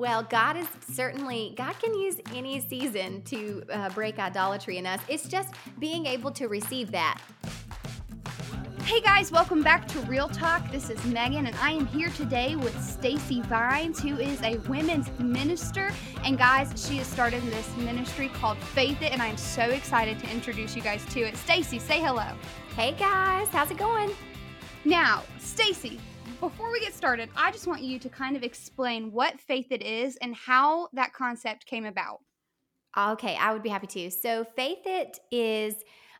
Well, God is certainly, God can use any season to uh, break idolatry in us. It's just being able to receive that. Hey guys, welcome back to Real Talk. This is Megan, and I am here today with Stacy Vines, who is a women's minister. And guys, she has started this ministry called Faith It, and I am so excited to introduce you guys to it. Stacy, say hello. Hey guys, how's it going? Now, Stacy, before we get started, I just want you to kind of explain what Faith It is and how that concept came about. Okay, I would be happy to. So, Faith It is.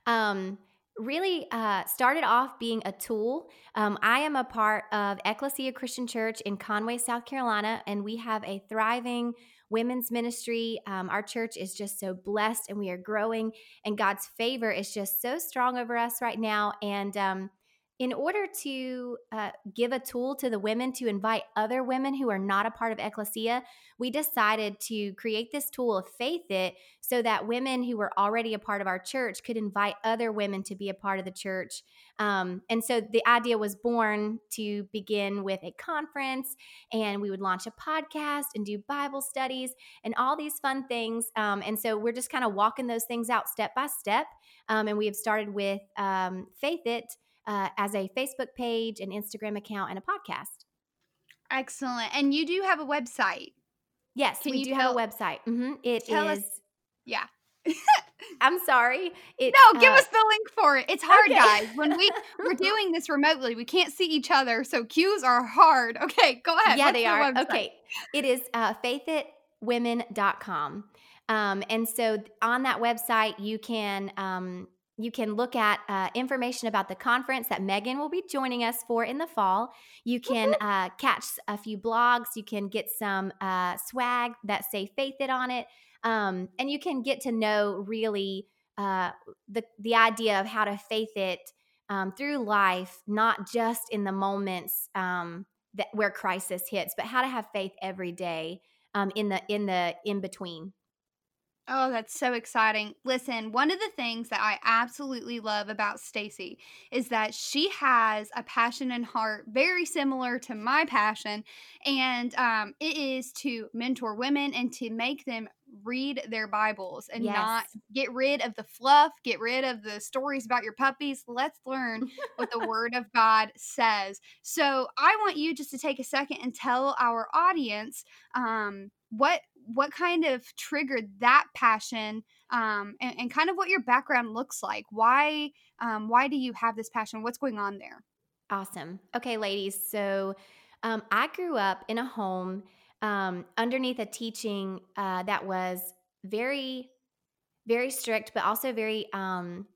Um, really uh, started off being a tool. Um, I am a part of Ecclesia Christian Church in Conway, South Carolina, and we have a thriving women's ministry. Um, our church is just so blessed and we are growing, and God's favor is just so strong over us right now. And um, in order to uh, give a tool to the women to invite other women who are not a part of Ecclesia, we decided to create this tool of Faith It so that women who were already a part of our church could invite other women to be a part of the church. Um, and so the idea was born to begin with a conference, and we would launch a podcast and do Bible studies and all these fun things. Um, and so we're just kind of walking those things out step by step. Um, and we have started with um, Faith It uh, as a Facebook page, an Instagram account, and a podcast. Excellent. And you do have a website. Yes, Can we do tell, have a website. Mm-hmm. It is. Us, yeah. I'm sorry. It, no, give uh, us the link for it. It's hard, okay. guys. When we we're doing this remotely, we can't see each other, so cues are hard. Okay, go ahead. Yeah, What's they are. Website? Okay, it is uh, faithitwomen.com. Um, and so on that website, you can um, you can look at uh, information about the conference that Megan will be joining us for in the fall. You can uh, catch a few blogs. You can get some uh, swag that say Faith It on it. Um, and you can get to know really uh, the, the idea of how to faith it um, through life, not just in the moments um, that where crisis hits, but how to have faith every day um, in the in the in between. Oh, that's so exciting. Listen, one of the things that I absolutely love about Stacy is that she has a passion and heart very similar to my passion, and um, it is to mentor women and to make them read their Bibles and yes. not get rid of the fluff, get rid of the stories about your puppies. Let's learn what the Word of God says. So I want you just to take a second and tell our audience um, what what kind of triggered that passion um, and, and, kind of what your background looks like? Why um, why do you have this passion? What's going on there? Awesome. Okay ladies so um, i grew up in a home um, underneath a teaching uh, that was very very strict but also very um,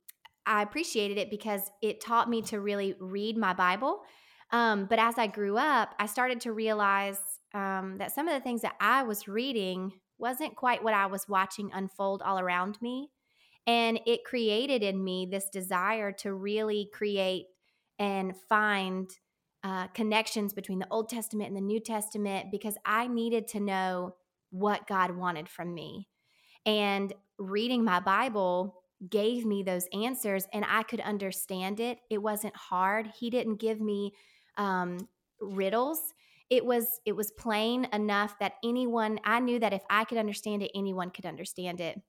i appreciated it because it taught me to really read my bible. Um, but as i grew up i started to realize um, that some of the things that I was reading wasn't quite what I was watching unfold all around me. And it created in me this desire to really create and find uh, connections between the Old Testament and the New Testament because I needed to know what God wanted from me. And reading my Bible gave me those answers and I could understand it. It wasn't hard. He didn't give me um, riddles it was it was plain enough that anyone i knew that if i could understand it anyone could understand it.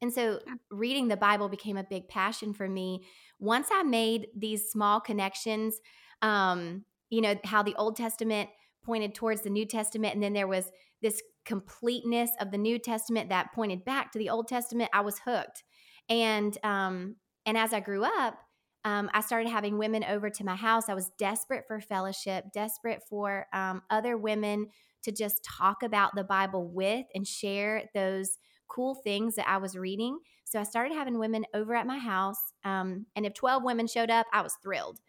And so reading the bible became a big passion for me. Once i made these small connections um you know how the old testament pointed towards the new testament and then there was this completeness of the new testament that pointed back to the old testament i was hooked. And um and as i grew up um, I started having women over to my house. I was desperate for fellowship, desperate for um, other women to just talk about the Bible with and share those cool things that I was reading. So I started having women over at my house. Um, and if 12 women showed up, I was thrilled.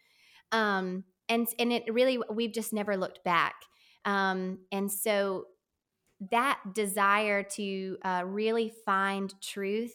Um, and, and it really, we've just never looked back. Um, and so that desire to uh, really find truth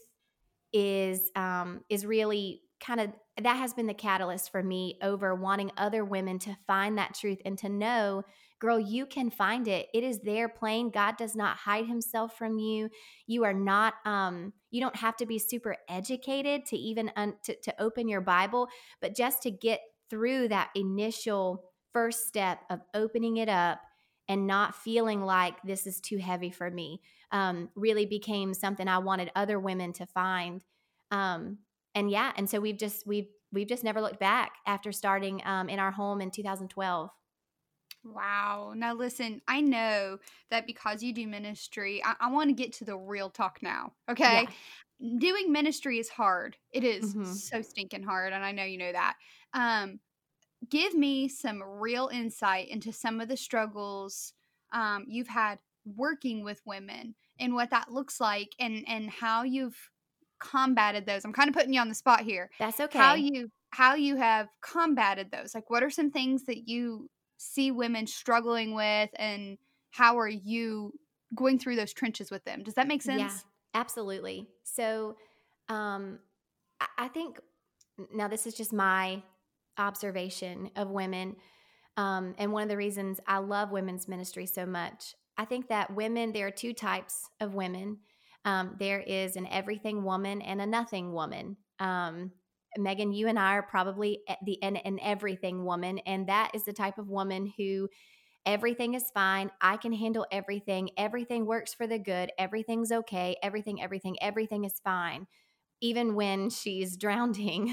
is um, is really kind of that has been the catalyst for me over wanting other women to find that truth and to know girl you can find it. It is there plain. God does not hide himself from you. You are not um you don't have to be super educated to even un- to, to open your bible but just to get through that initial first step of opening it up and not feeling like this is too heavy for me um, really became something I wanted other women to find. Um, and yeah, and so we've just we've we've just never looked back after starting um, in our home in 2012. Wow. Now, listen, I know that because you do ministry, I, I want to get to the real talk now. Okay. Yeah. Doing ministry is hard. It is mm-hmm. so stinking hard. And I know you know that. Um, give me some real insight into some of the struggles um, you've had working with women and what that looks like and and how you've combated those. I'm kind of putting you on the spot here. That's okay. how you how you have combated those like what are some things that you see women struggling with and how are you going through those trenches with them? Does that make sense? yeah absolutely. So um i think now this is just my observation of women. Um, and one of the reasons I love women's ministry so much, I think that women, there are two types of women. Um, there is an everything woman and a nothing woman. Um, Megan, you and I are probably the an, an everything woman, and that is the type of woman who everything is fine. I can handle everything. Everything works for the good. Everything's okay. Everything, everything, everything is fine even when she's drowning.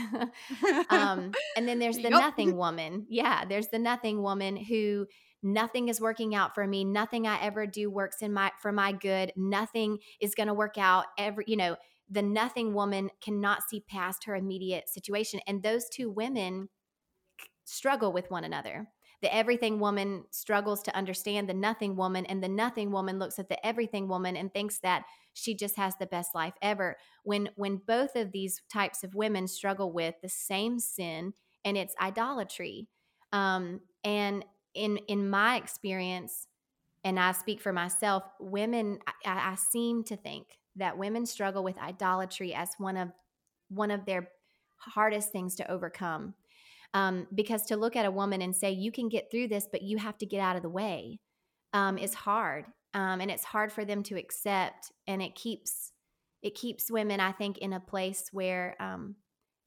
um, and then there's the yep. nothing woman. Yeah, there's the nothing woman who nothing is working out for me. Nothing I ever do works in my for my good. Nothing is going to work out. Every you know, the nothing woman cannot see past her immediate situation, and those two women struggle with one another. The everything woman struggles to understand the nothing woman, and the nothing woman looks at the everything woman and thinks that she just has the best life ever when when both of these types of women struggle with the same sin and it's idolatry um, and in in my experience and i speak for myself women I, I seem to think that women struggle with idolatry as one of one of their hardest things to overcome. Um, because to look at a woman and say you can get through this but you have to get out of the way um, is hard. Um, and it's hard for them to accept and it keeps it keeps women i think in a place where um,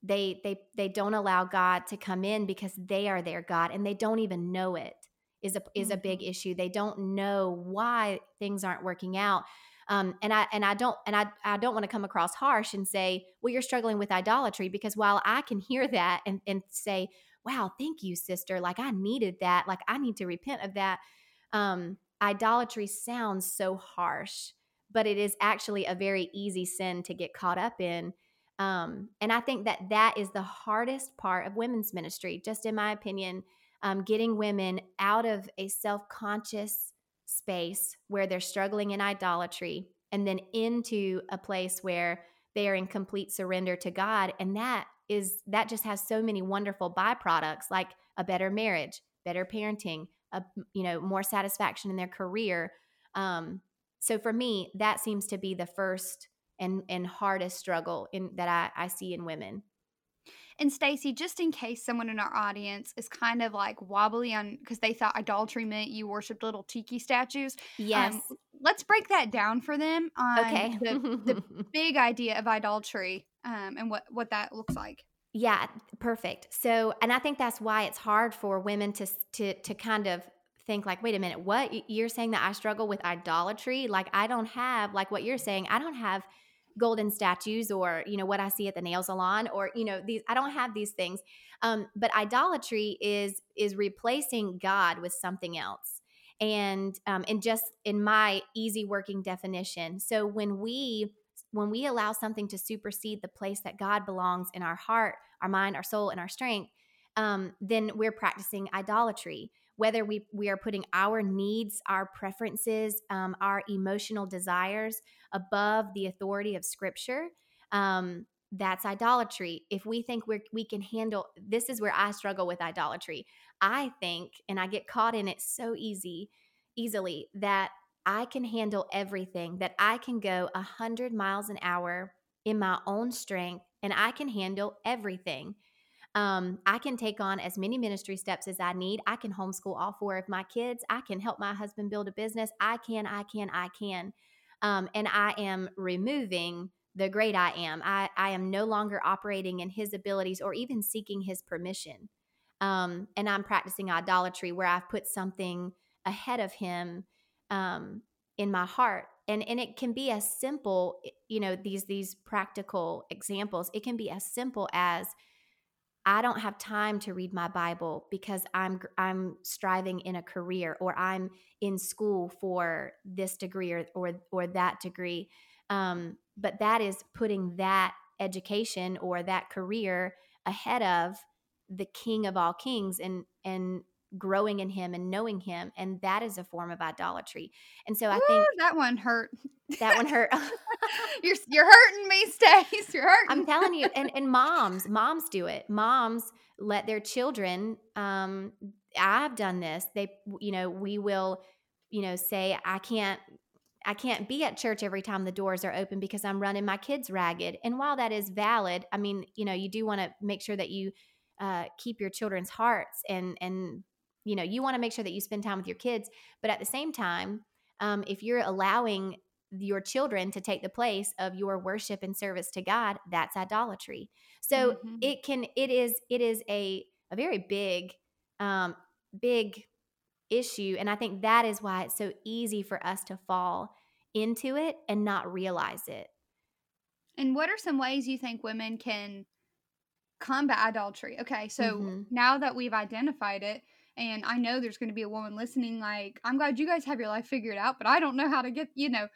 they they they don't allow god to come in because they are their god and they don't even know it is a is a big mm-hmm. issue they don't know why things aren't working out um, and I and I don't and I I don't want to come across harsh and say, well, you're struggling with idolatry because while I can hear that and and say, wow, thank you, sister, like I needed that, like I need to repent of that. Um, idolatry sounds so harsh, but it is actually a very easy sin to get caught up in. Um, and I think that that is the hardest part of women's ministry, just in my opinion, um, getting women out of a self conscious space where they're struggling in idolatry and then into a place where they are in complete surrender to God. And that is, that just has so many wonderful byproducts like a better marriage, better parenting, a you know more satisfaction in their career um, so for me that seems to be the first and and hardest struggle in that i, I see in women and Stacy, just in case someone in our audience is kind of like wobbly on because they thought idolatry meant you worshipped little tiki statues. Um, yes. Um, let's break that down for them on okay. the, the big idea of idolatry um, and what, what that looks like. Yeah, perfect. So, and I think that's why it's hard for women to to to kind of think like, wait a minute, what you're saying that I struggle with idolatry? Like I don't have like what you're saying. I don't have golden statues or you know what I see at the nail salon or you know these. I don't have these things. Um, but idolatry is is replacing God with something else. And um, and just in my easy working definition. So when we when we allow something to supersede the place that God belongs in our heart, our mind, our soul, and our strength, um, then we're practicing idolatry. Whether we, we are putting our needs, our preferences, um, our emotional desires above the authority of Scripture, um, that's idolatry. If we think we we can handle, this is where I struggle with idolatry. I think, and I get caught in it so easy, easily that I can handle everything, that I can go a 100 miles an hour in my own strength and I can handle everything. Um, I can take on as many ministry steps as I need. I can homeschool all four of my kids. I can help my husband build a business. I can, I can, I can. Um, and I am removing the great I am. I, I am no longer operating in his abilities or even seeking his permission. Um, and I'm practicing idolatry where I've put something ahead of him um, in my heart and and it can be as simple you know these these practical examples it can be as simple as I don't have time to read my Bible because I'm I'm striving in a career or I'm in school for this degree or or, or that degree. Um, but that is putting that education or that career ahead of the King of all kings and and growing in him and knowing him and that is a form of idolatry. And so i Ooh, think that one hurt. That one hurt. You're you're hurting me stace. You're hurting i'm telling you and, and moms moms do it. Moms let their children um i've done this. They you know we will you know say i can't I can't be at church every time the doors are open because I'm running my kids ragged. And while that is valid, I mean, you know, you do want to make sure that you uh, keep your children's hearts and and you know you want to make sure that you spend time with your kids but at the same time um, if you're allowing your children to take the place of your worship and service to god that's idolatry so mm-hmm. it can it is it is a a very big um big issue and i think that is why it's so easy for us to fall into it and not realize it and what are some ways you think women can combat adultery okay so mm-hmm. now that we've identified it and I know there's going to be a woman listening, like, I'm glad you guys have your life figured out, but I don't know how to get, you know,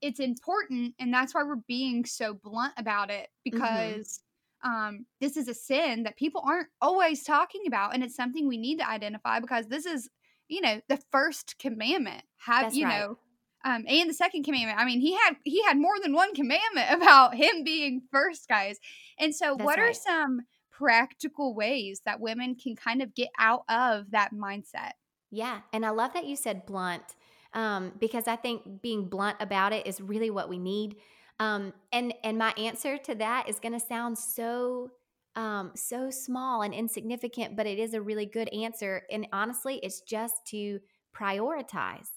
it's important. And that's why we're being so blunt about it mm-hmm. because mm-hmm. um, this is a sin that people aren't always talking about. And it's something we need to identify because this is, you know, the first commandment. Have, that's you right. know, um, and the second commandment. I mean, he had he had more than one commandment about him being first, guys. And so, That's what right. are some practical ways that women can kind of get out of that mindset. Yeah. And I love that you said blunt um, because I think being blunt about it is really what we need. Um, and and my answer to that is going to sound so um, so small and insignificant, but it is a really good answer. And honestly, it's just to prioritize.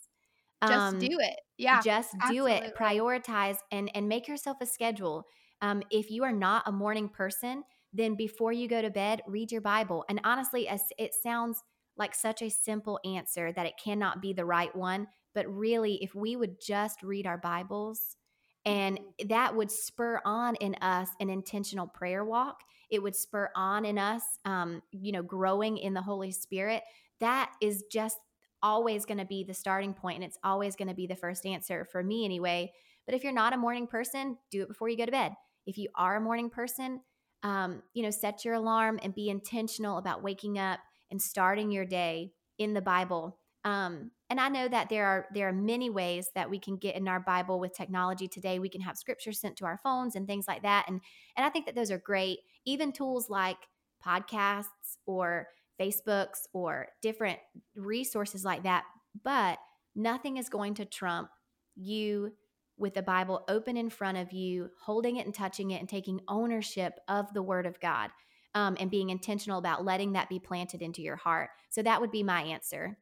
Just um, do it. Yeah. Just absolutely. do it. Prioritize and and make yourself a schedule. Um, if you are not a morning person, then before you go to bed, read your Bible. And honestly, as it sounds like such a simple answer that it cannot be the right one, but really, if we would just read our Bibles, and mm-hmm. that would spur on in us an intentional prayer walk. It would spur on in us, um, you know, growing in the Holy Spirit. That is just always going to be the starting point, and it's always going to be the first answer for me, anyway. But if you're not a morning person, do it before you go to bed. If you are a morning person, um, you know, set your alarm and be intentional about waking up and starting your day in the Bible. Um, and I know that there are there are many ways that we can get in our Bible with technology today. We can have scripture sent to our phones and things like that. And and I think that those are great. Even tools like podcasts or Facebooks or different resources like that. But nothing is going to trump you with the Bible open in front of you, holding it and touching it, and taking ownership of the Word of God, um, and being intentional about letting that be planted into your heart. So that would be my answer.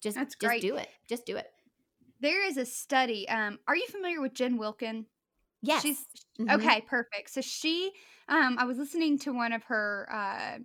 Just, That's just do it. Just do it. There is a study. Um, are you familiar with Jen Wilkin? Yes. She's mm-hmm. okay. Perfect. So she, um, I was listening to one of her. Uh,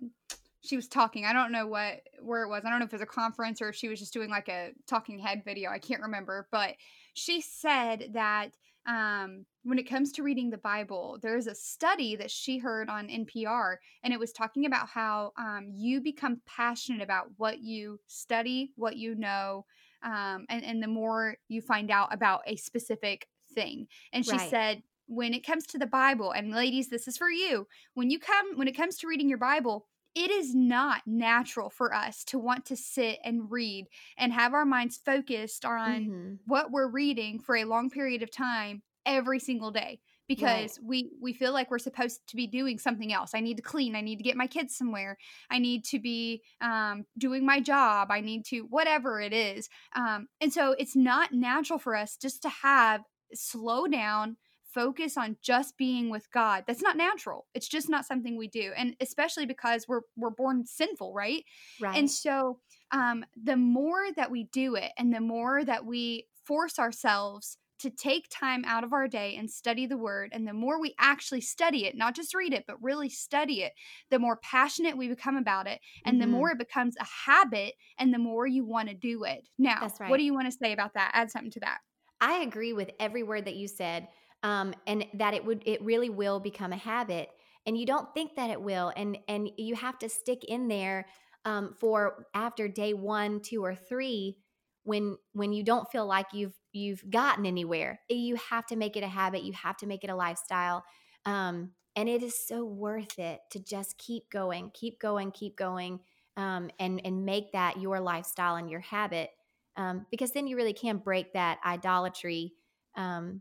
she was talking. I don't know what where it was. I don't know if it was a conference or if she was just doing like a talking head video. I can't remember, but she said that um, when it comes to reading the Bible, there's a study that she heard on NPR, and it was talking about how um, you become passionate about what you study, what you know, um, and, and the more you find out about a specific thing. And she right. said, when it comes to the Bible, and ladies, this is for you. When you come, when it comes to reading your Bible, it is not natural for us to want to sit and read and have our minds focused on mm-hmm. what we're reading for a long period of time every single day because right. we we feel like we're supposed to be doing something else. I need to clean. I need to get my kids somewhere. I need to be um, doing my job. I need to whatever it is. Um, and so it's not natural for us just to have slow down focus on just being with God. That's not natural. It's just not something we do. And especially because we're we're born sinful, right? Right. And so um the more that we do it and the more that we force ourselves to take time out of our day and study the word. And the more we actually study it, not just read it, but really study it, the more passionate we become about it. And mm-hmm. the more it becomes a habit and the more you want to do it. Now, right. what do you want to say about that? Add something to that. I agree with every word that you said. Um, and that it would it really will become a habit and you don't think that it will and and you have to stick in there um, for after day one two or three when when you don't feel like you've you've gotten anywhere you have to make it a habit you have to make it a lifestyle um, and it is so worth it to just keep going keep going keep going um, and and make that your lifestyle and your habit um, because then you really can break that idolatry um,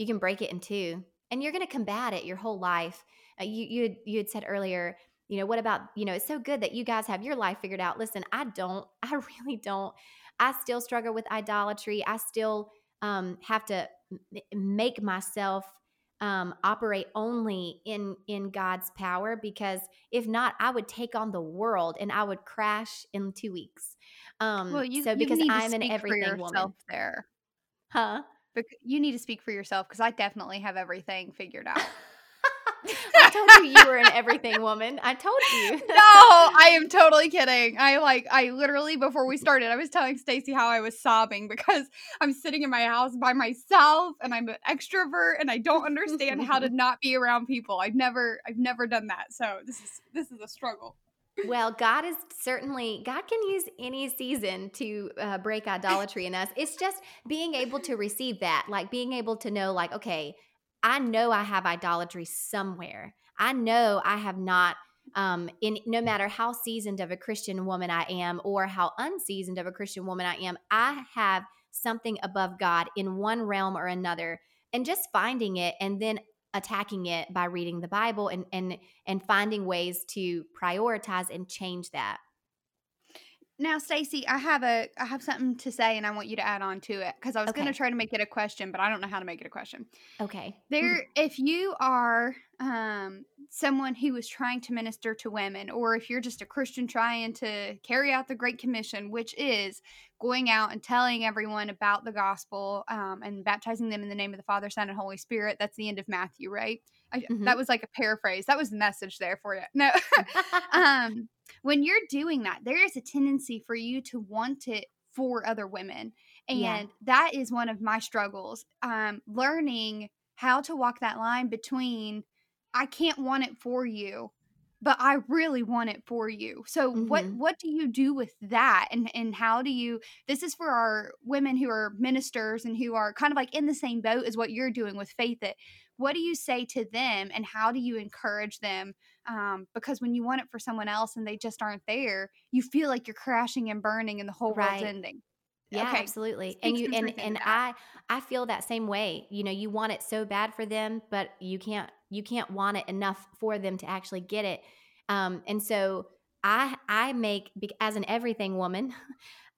you can break it in two and you're going to combat it your whole life uh, you you had, you had said earlier you know what about you know it's so good that you guys have your life figured out listen i don't i really don't I still struggle with idolatry. I still um, have to make myself um, operate only in in God's power because if not, I would take on the world and I would crash in two weeks. Um, well, you, so because you I'm an everything woman there, huh? But you need to speak for yourself because I definitely have everything figured out. I told you you were an everything woman. I told you. no, I am totally kidding. I like I literally before we started, I was telling Stacy how I was sobbing because I'm sitting in my house by myself and I'm an extrovert and I don't understand how to not be around people. I've never I've never done that. So this is this is a struggle. Well, God is certainly, God can use any season to uh, break idolatry in us. It's just being able to receive that, like being able to know, like, okay, I know I have idolatry somewhere. I know I have not um in no matter how seasoned of a Christian woman I am or how unseasoned of a Christian woman I am, I have something above God in one realm or another and just finding it and then attacking it by reading the Bible and and and finding ways to prioritize and change that. Now, Stacy, I have a I have something to say, and I want you to add on to it because I was okay. going to try to make it a question, but I don't know how to make it a question. Okay. There, if you are um, someone who is trying to minister to women, or if you're just a Christian trying to carry out the Great Commission, which is going out and telling everyone about the gospel um, and baptizing them in the name of the Father, Son, and Holy Spirit. That's the end of Matthew, right? I, mm-hmm. That was like a paraphrase. That was the message there for you. No. um, when you're doing that, there is a tendency for you to want it for other women. And yeah. that is one of my struggles. Um, learning how to walk that line between I can't want it for you, but I really want it for you. So mm-hmm. what what do you do with that and and how do you this is for our women who are ministers and who are kind of like in the same boat as what you're doing with faith it what do you say to them and how do you encourage them um, because when you want it for someone else and they just aren't there you feel like you're crashing and burning and the whole right. world's ending yeah okay. absolutely Speak and you and and i i feel that same way you know you want it so bad for them but you can't you can't want it enough for them to actually get it um, and so i i make as an everything woman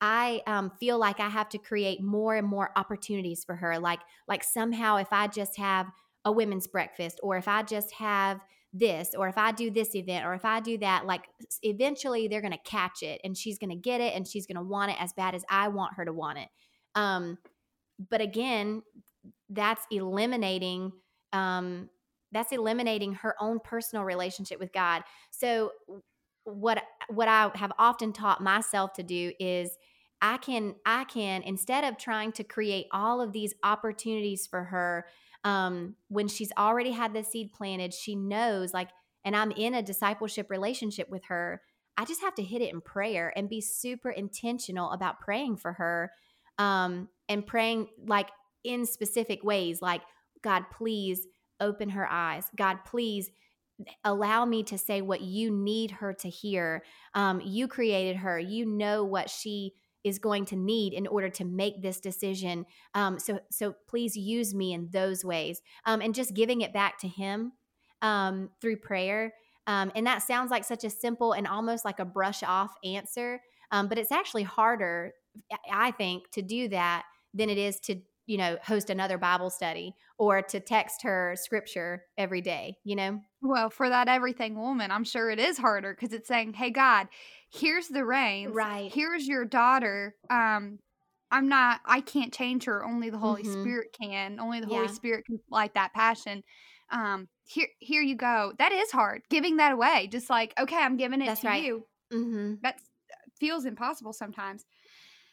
I um, feel like I have to create more and more opportunities for her. Like, like somehow, if I just have a women's breakfast or if I just have this or if I do this event or if I do that, like eventually they're going to catch it and she's going to get it and she's going to want it as bad as I want her to want it. Um, but again, that's eliminating um, that's eliminating her own personal relationship with God. So what what I have often taught myself to do is I can I can instead of trying to create all of these opportunities for her um, when she's already had the seed planted, she knows like, and I'm in a discipleship relationship with her. I just have to hit it in prayer and be super intentional about praying for her um, and praying like in specific ways, like, God, please open her eyes. God, please allow me to say what you need her to hear. Um, you created her, you know what she is going to need in order to make this decision. Um, so, so please use me in those ways, um, and just giving it back to Him um, through prayer. Um, and that sounds like such a simple and almost like a brush off answer, um, but it's actually harder, I think, to do that than it is to you know host another bible study or to text her scripture every day you know well for that everything woman i'm sure it is harder because it's saying hey god here's the reins. Right. Here's your daughter. Um, I'm not I can't change her. Only the Holy Mhm. Spirit can. Only the Yeah. Holy Spirit can light that passion. Um here here you go. That is hard. Giving that away. Just like, okay, I'm giving it That's to right. you. Mm-hmm. That feels impossible sometimes.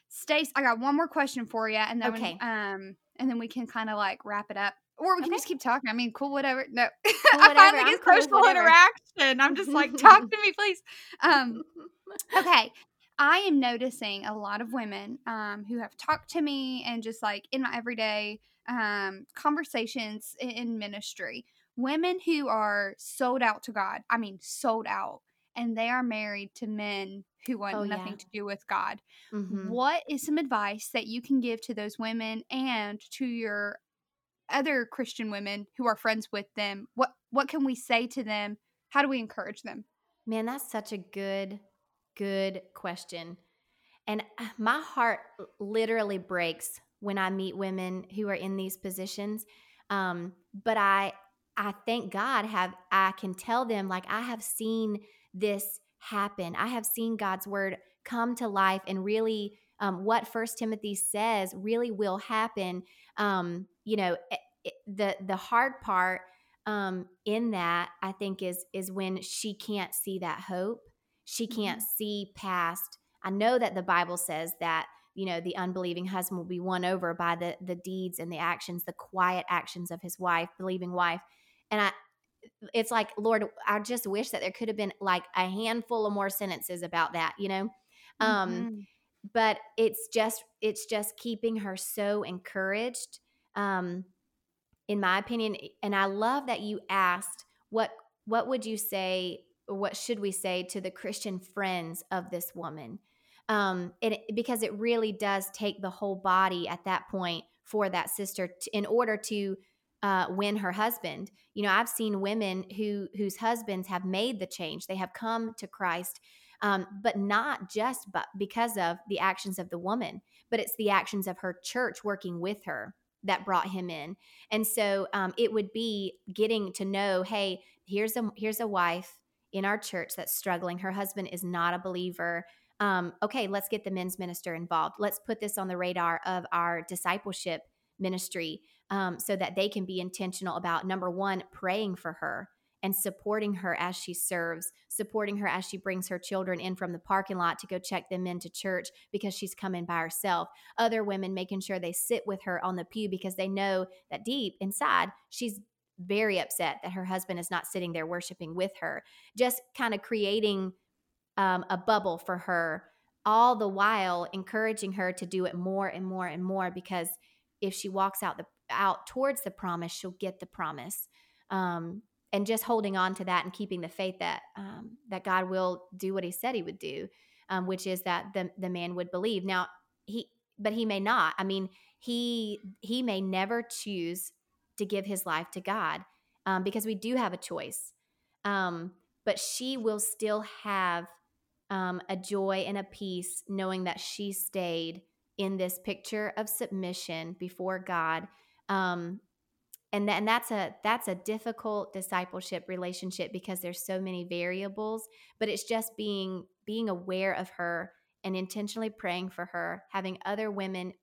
Stace, I got one more question for you and then Okay. um and then we can kind of like wrap it up. Or we can Okay. just keep talking. I mean, cool, whatever. No, I whatever. finally I'm get cool personal whatever. interaction. I'm just like, talk to me, please. Um, okay i am noticing a lot of women um, who have talked to me and just like in my everyday um, conversations in, in ministry women who are sold out to god i mean sold out and they are married to men who want Oh, nothing yeah. to do with god Mhm. what is some advice that you can give to those women and to your other christian women who are friends with them what what can we say to them how do we encourage them Man, that's such a good, good question. And uh, my heart literally breaks when I meet women who are in these positions. Um, but I, I thank God have I can tell them like I have seen this happen. I have seen God's word come to life and really um, what First Timothy says really will happen. Um, you know, it, it, the the hard part um, in that I think is is when she can't see that hope. She can't see past. I know that the Bible says that you know the unbelieving husband will be won over by the the deeds and the actions, the quiet actions of his wife, believing wife, and I. It's like Lord, I just wish that there could have been like a handful of more sentences about that, you know. Um, Mhm. but it's just it's just keeping her so encouraged um in my opinion and i love that you asked what what would you say or what should we say to the christian friends of this woman? Um it, because it really does take the whole body at that point for that sister in order to uh, win her husband. You know i've seen women who whose husbands have made the change. They have come to christ um, but not just but because of the actions of the woman but it's the actions of her church working with her that brought him in. And so um, it would be getting to know hey here's a here's a wife in our church that's struggling. Her husband is not a believer. Um, okay let's get the men's minister involved. Let's put this on the radar of our discipleship ministry um, so that they can be intentional about number one praying for her and supporting her as she serves, supporting her as she brings her children in from the parking lot to go check them into church because she's coming by herself. Other women making sure they sit with her on the pew because they know that deep inside she's very upset that her husband is not sitting there worshiping with her. Just kind of creating um, a bubble for her, all the while encouraging her to do it more and more and more because if she walks out the out towards the promise, she'll get the promise. Um, and just holding on to that and keeping the faith that um, that God will do what He said He would do, um, which is that the the man would believe. Now he, but he may not. I mean, he he may never choose to give his life to God um, because we do have a choice. Um, but she will still have um, a joy and a peace knowing that she stayed in this picture of submission before God. Um, and, that, and that's a that's a difficult discipleship relationship because there's so many variables but it's just being being aware of her and intentionally praying for her having other women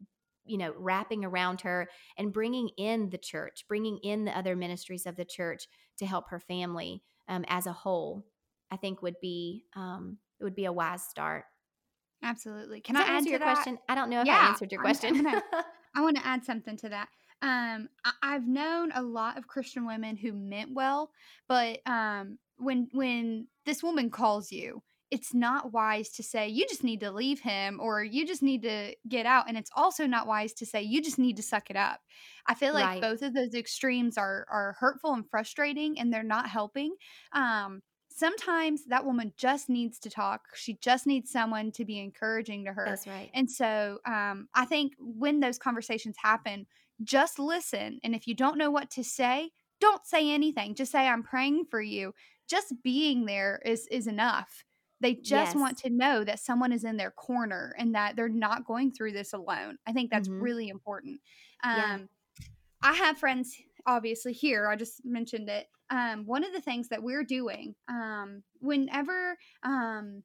you know wrapping around her and bringing in the church bringing in the other ministries of the church to help her family um, as a whole i think would be um, it would be a wise start Absolutely. Can Does I answer to your that? question i don't know if i answered your I'm- I'm question gonna- I want to add something to that. Um, I, I've known a lot of Christian women who meant well, but um, when when this woman calls you, it's not wise to say you just need to leave him or you just need to get out, and it's also not wise to say you just need to suck it up. I feel like Right. both of those extremes are are hurtful and frustrating, and they're not helping. Um, sometimes that woman just needs to talk. She just needs someone to be encouraging to her. that's right And so um, I think when those conversations happen, just listen. And if you don't know what to say, don't say anything. Just say, I'm praying for you. Just being there is is enough. They just want to know that someone is in their corner and that they're not going through this alone. I think that's Mhm. really important. Yeah. Um, I have friends, obviously, here. I just mentioned it. Um, one of the things that we're doing um, whenever um,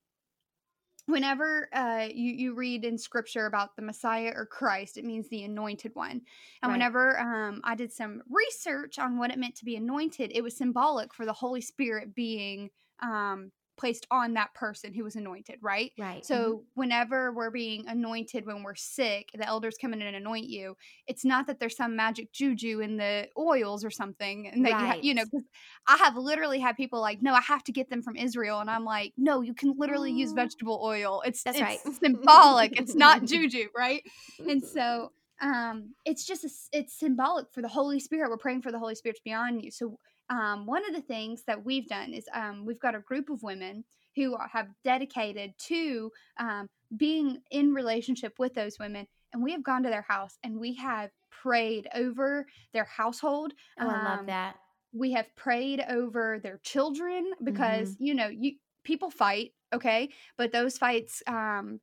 whenever uh, you you read in scripture about the Messiah or Christ, it means the anointed one. And Right. whenever um, I did some research on what it meant to be anointed, it was symbolic for the Holy Spirit being um, placed on that person who was anointed, right? Right. So whenever we're being anointed when we're sick, the elders come in and anoint you. It's not that there's some magic juju in the oils or something, and that you, ha- you know. Because I have literally had people like, no, I have to get them from Israel, and I'm like, no, you can literally use Mm. vegetable oil. It's That's it's right. symbolic. it's not juju, right? And so um it's just a it's symbolic for the holy spirit we're praying for the holy spirit to be on you so um one of the things that we've done is um we've got a group of women who have dedicated to um being in relationship with those women and we have gone to their house and we have prayed over their household Oh, I love um, that. we have prayed over their children because Mm-hmm. you know you people fight okay but those fights um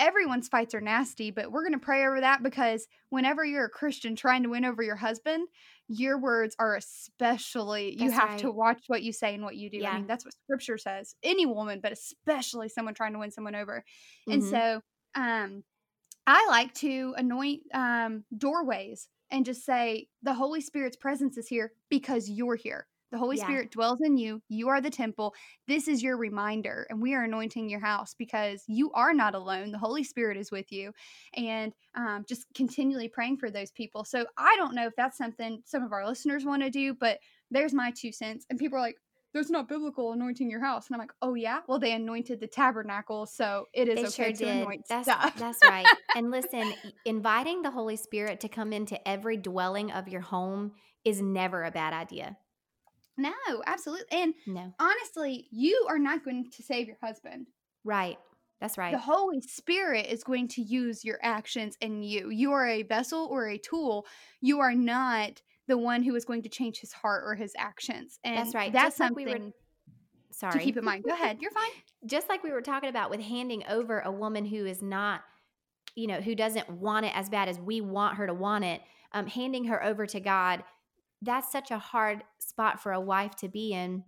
everyone's fights are nasty but we're going to pray over that because whenever you're a christian trying to win over your husband your words are especially you That's have to watch what you say and what you do i mean that's what scripture says any woman but especially someone trying to win someone over and Mhm. so um I like to anoint um, doorways and just say, the Holy Spirit's presence is here because you're here. The Holy Yeah. Spirit dwells in you. You are the temple. This is your reminder. And we are anointing your house because you are not alone. The Holy Spirit is with you. And um, just continually praying for those people. So I don't know if that's something some of our listeners want to do, but there's my two cents. And people are like, there's not biblical anointing your house. And I'm like, oh, yeah? Well, they anointed the tabernacle. So it is They okay sure to did. anoint That's stuff. that's right. And listen, inviting the Holy Spirit to come into every dwelling of your home is never a bad idea. No, absolutely. And No. honestly, you are not going to save your husband. Right. That's right. The Holy Spirit is going to use your actions in you. You are a vessel or a tool. You are not the one who is going to change his heart or his actions. And That's right. That's Just like something we were- to Sorry. keep in mind. Go ahead. You're fine. Just like we were talking about with handing over a woman who is not, you know, who doesn't want it as bad as we want her to want it, um, handing her over to God, that's such a hard spot for a wife to be in.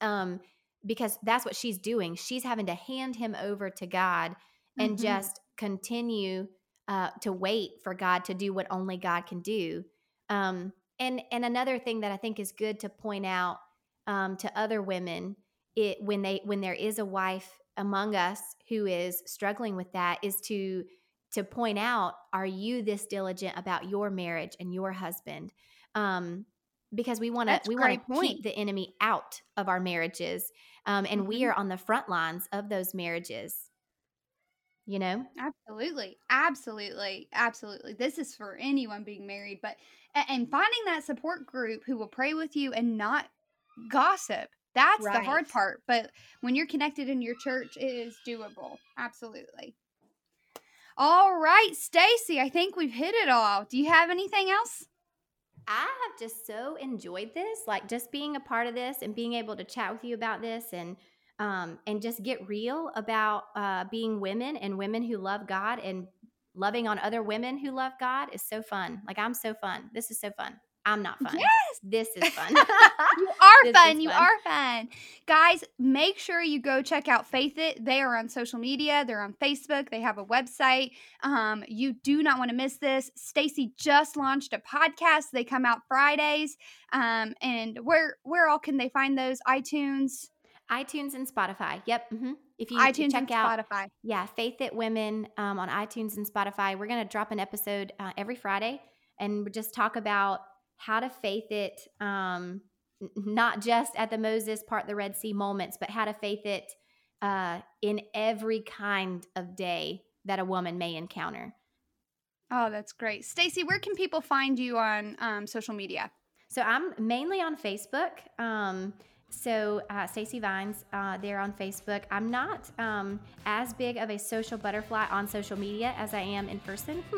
Um, because that's what she's doing. She's having to hand him over to God and Mhm. just continue uh, to wait for God to do what only God can do. Um, and and another thing that I think is good to point out um, to other women, it when they when there is a wife among us who is struggling with that, is to to point out, are you this diligent about your marriage and your husband? Um, because we want to we want to keep the enemy out of our marriages, um, and we Mhm. are on the front lines of those marriages. You know, Absolutely. Absolutely. Absolutely. This is for anyone being married, but and finding that support group who will pray with you and not gossip. That's the hard part. But when you're connected in your church, it is doable. Absolutely. All right, Stacy, I think we've hit it all. Do you have anything else? I have just so enjoyed this, like just being a part of this and being able to chat with you about this and um and just get real about uh being women and women who love God and loving on other women who love God is so fun. Like I'm so fun. This is so fun. I'm not fun. Yes. This is fun. You are This fun. You fun. are fun. Guys, make sure you go check out Faith It. They are on social media. They're on Facebook. They have a website. Um, you do not want to miss this. Stacy just launched a podcast. They come out Fridays. Um, and where where all can they find those? iTunes, iTunes and Spotify. Yep. hmm If you iTunes check and out Spotify. Yeah, Faith It Women um, on iTunes and Spotify. We're going to drop an episode uh, every Friday and just talk about how to faith it, um, not just at the Moses part the Red Sea moments, but how to faith it uh, in every kind of day that a woman may encounter. Oh, that's great. Stacy, where can people find you on um, social media? So I'm mainly on Facebook. Um, so uh, Stacy Vines, uh, there on Facebook. I'm not um, as big of a social butterfly on social media as I am in person.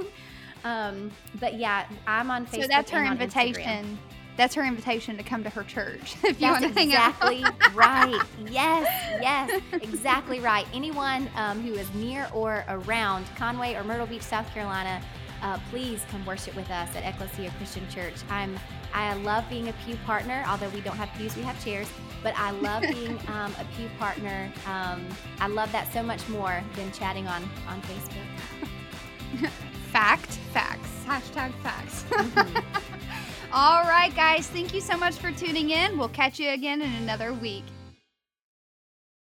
Um, but yeah, I'm on Facebook. So that's her invitation. Instagram. That's her invitation to come to her church. If that's you want to exactly out. right. Yes, yes, exactly right. Anyone um, who is near or around Conway or Myrtle Beach, South Carolina, uh, please come worship with us at Ecclesia Christian Church. I'm I love being a pew partner, although we don't have pews, we have chairs. But I love being um, a pew partner. Um, I love that so much more than chatting on on Facebook fact facts. Hashtag facts. Mm-hmm. All right, guys. Thank you so much for tuning in. We'll catch you again in another week.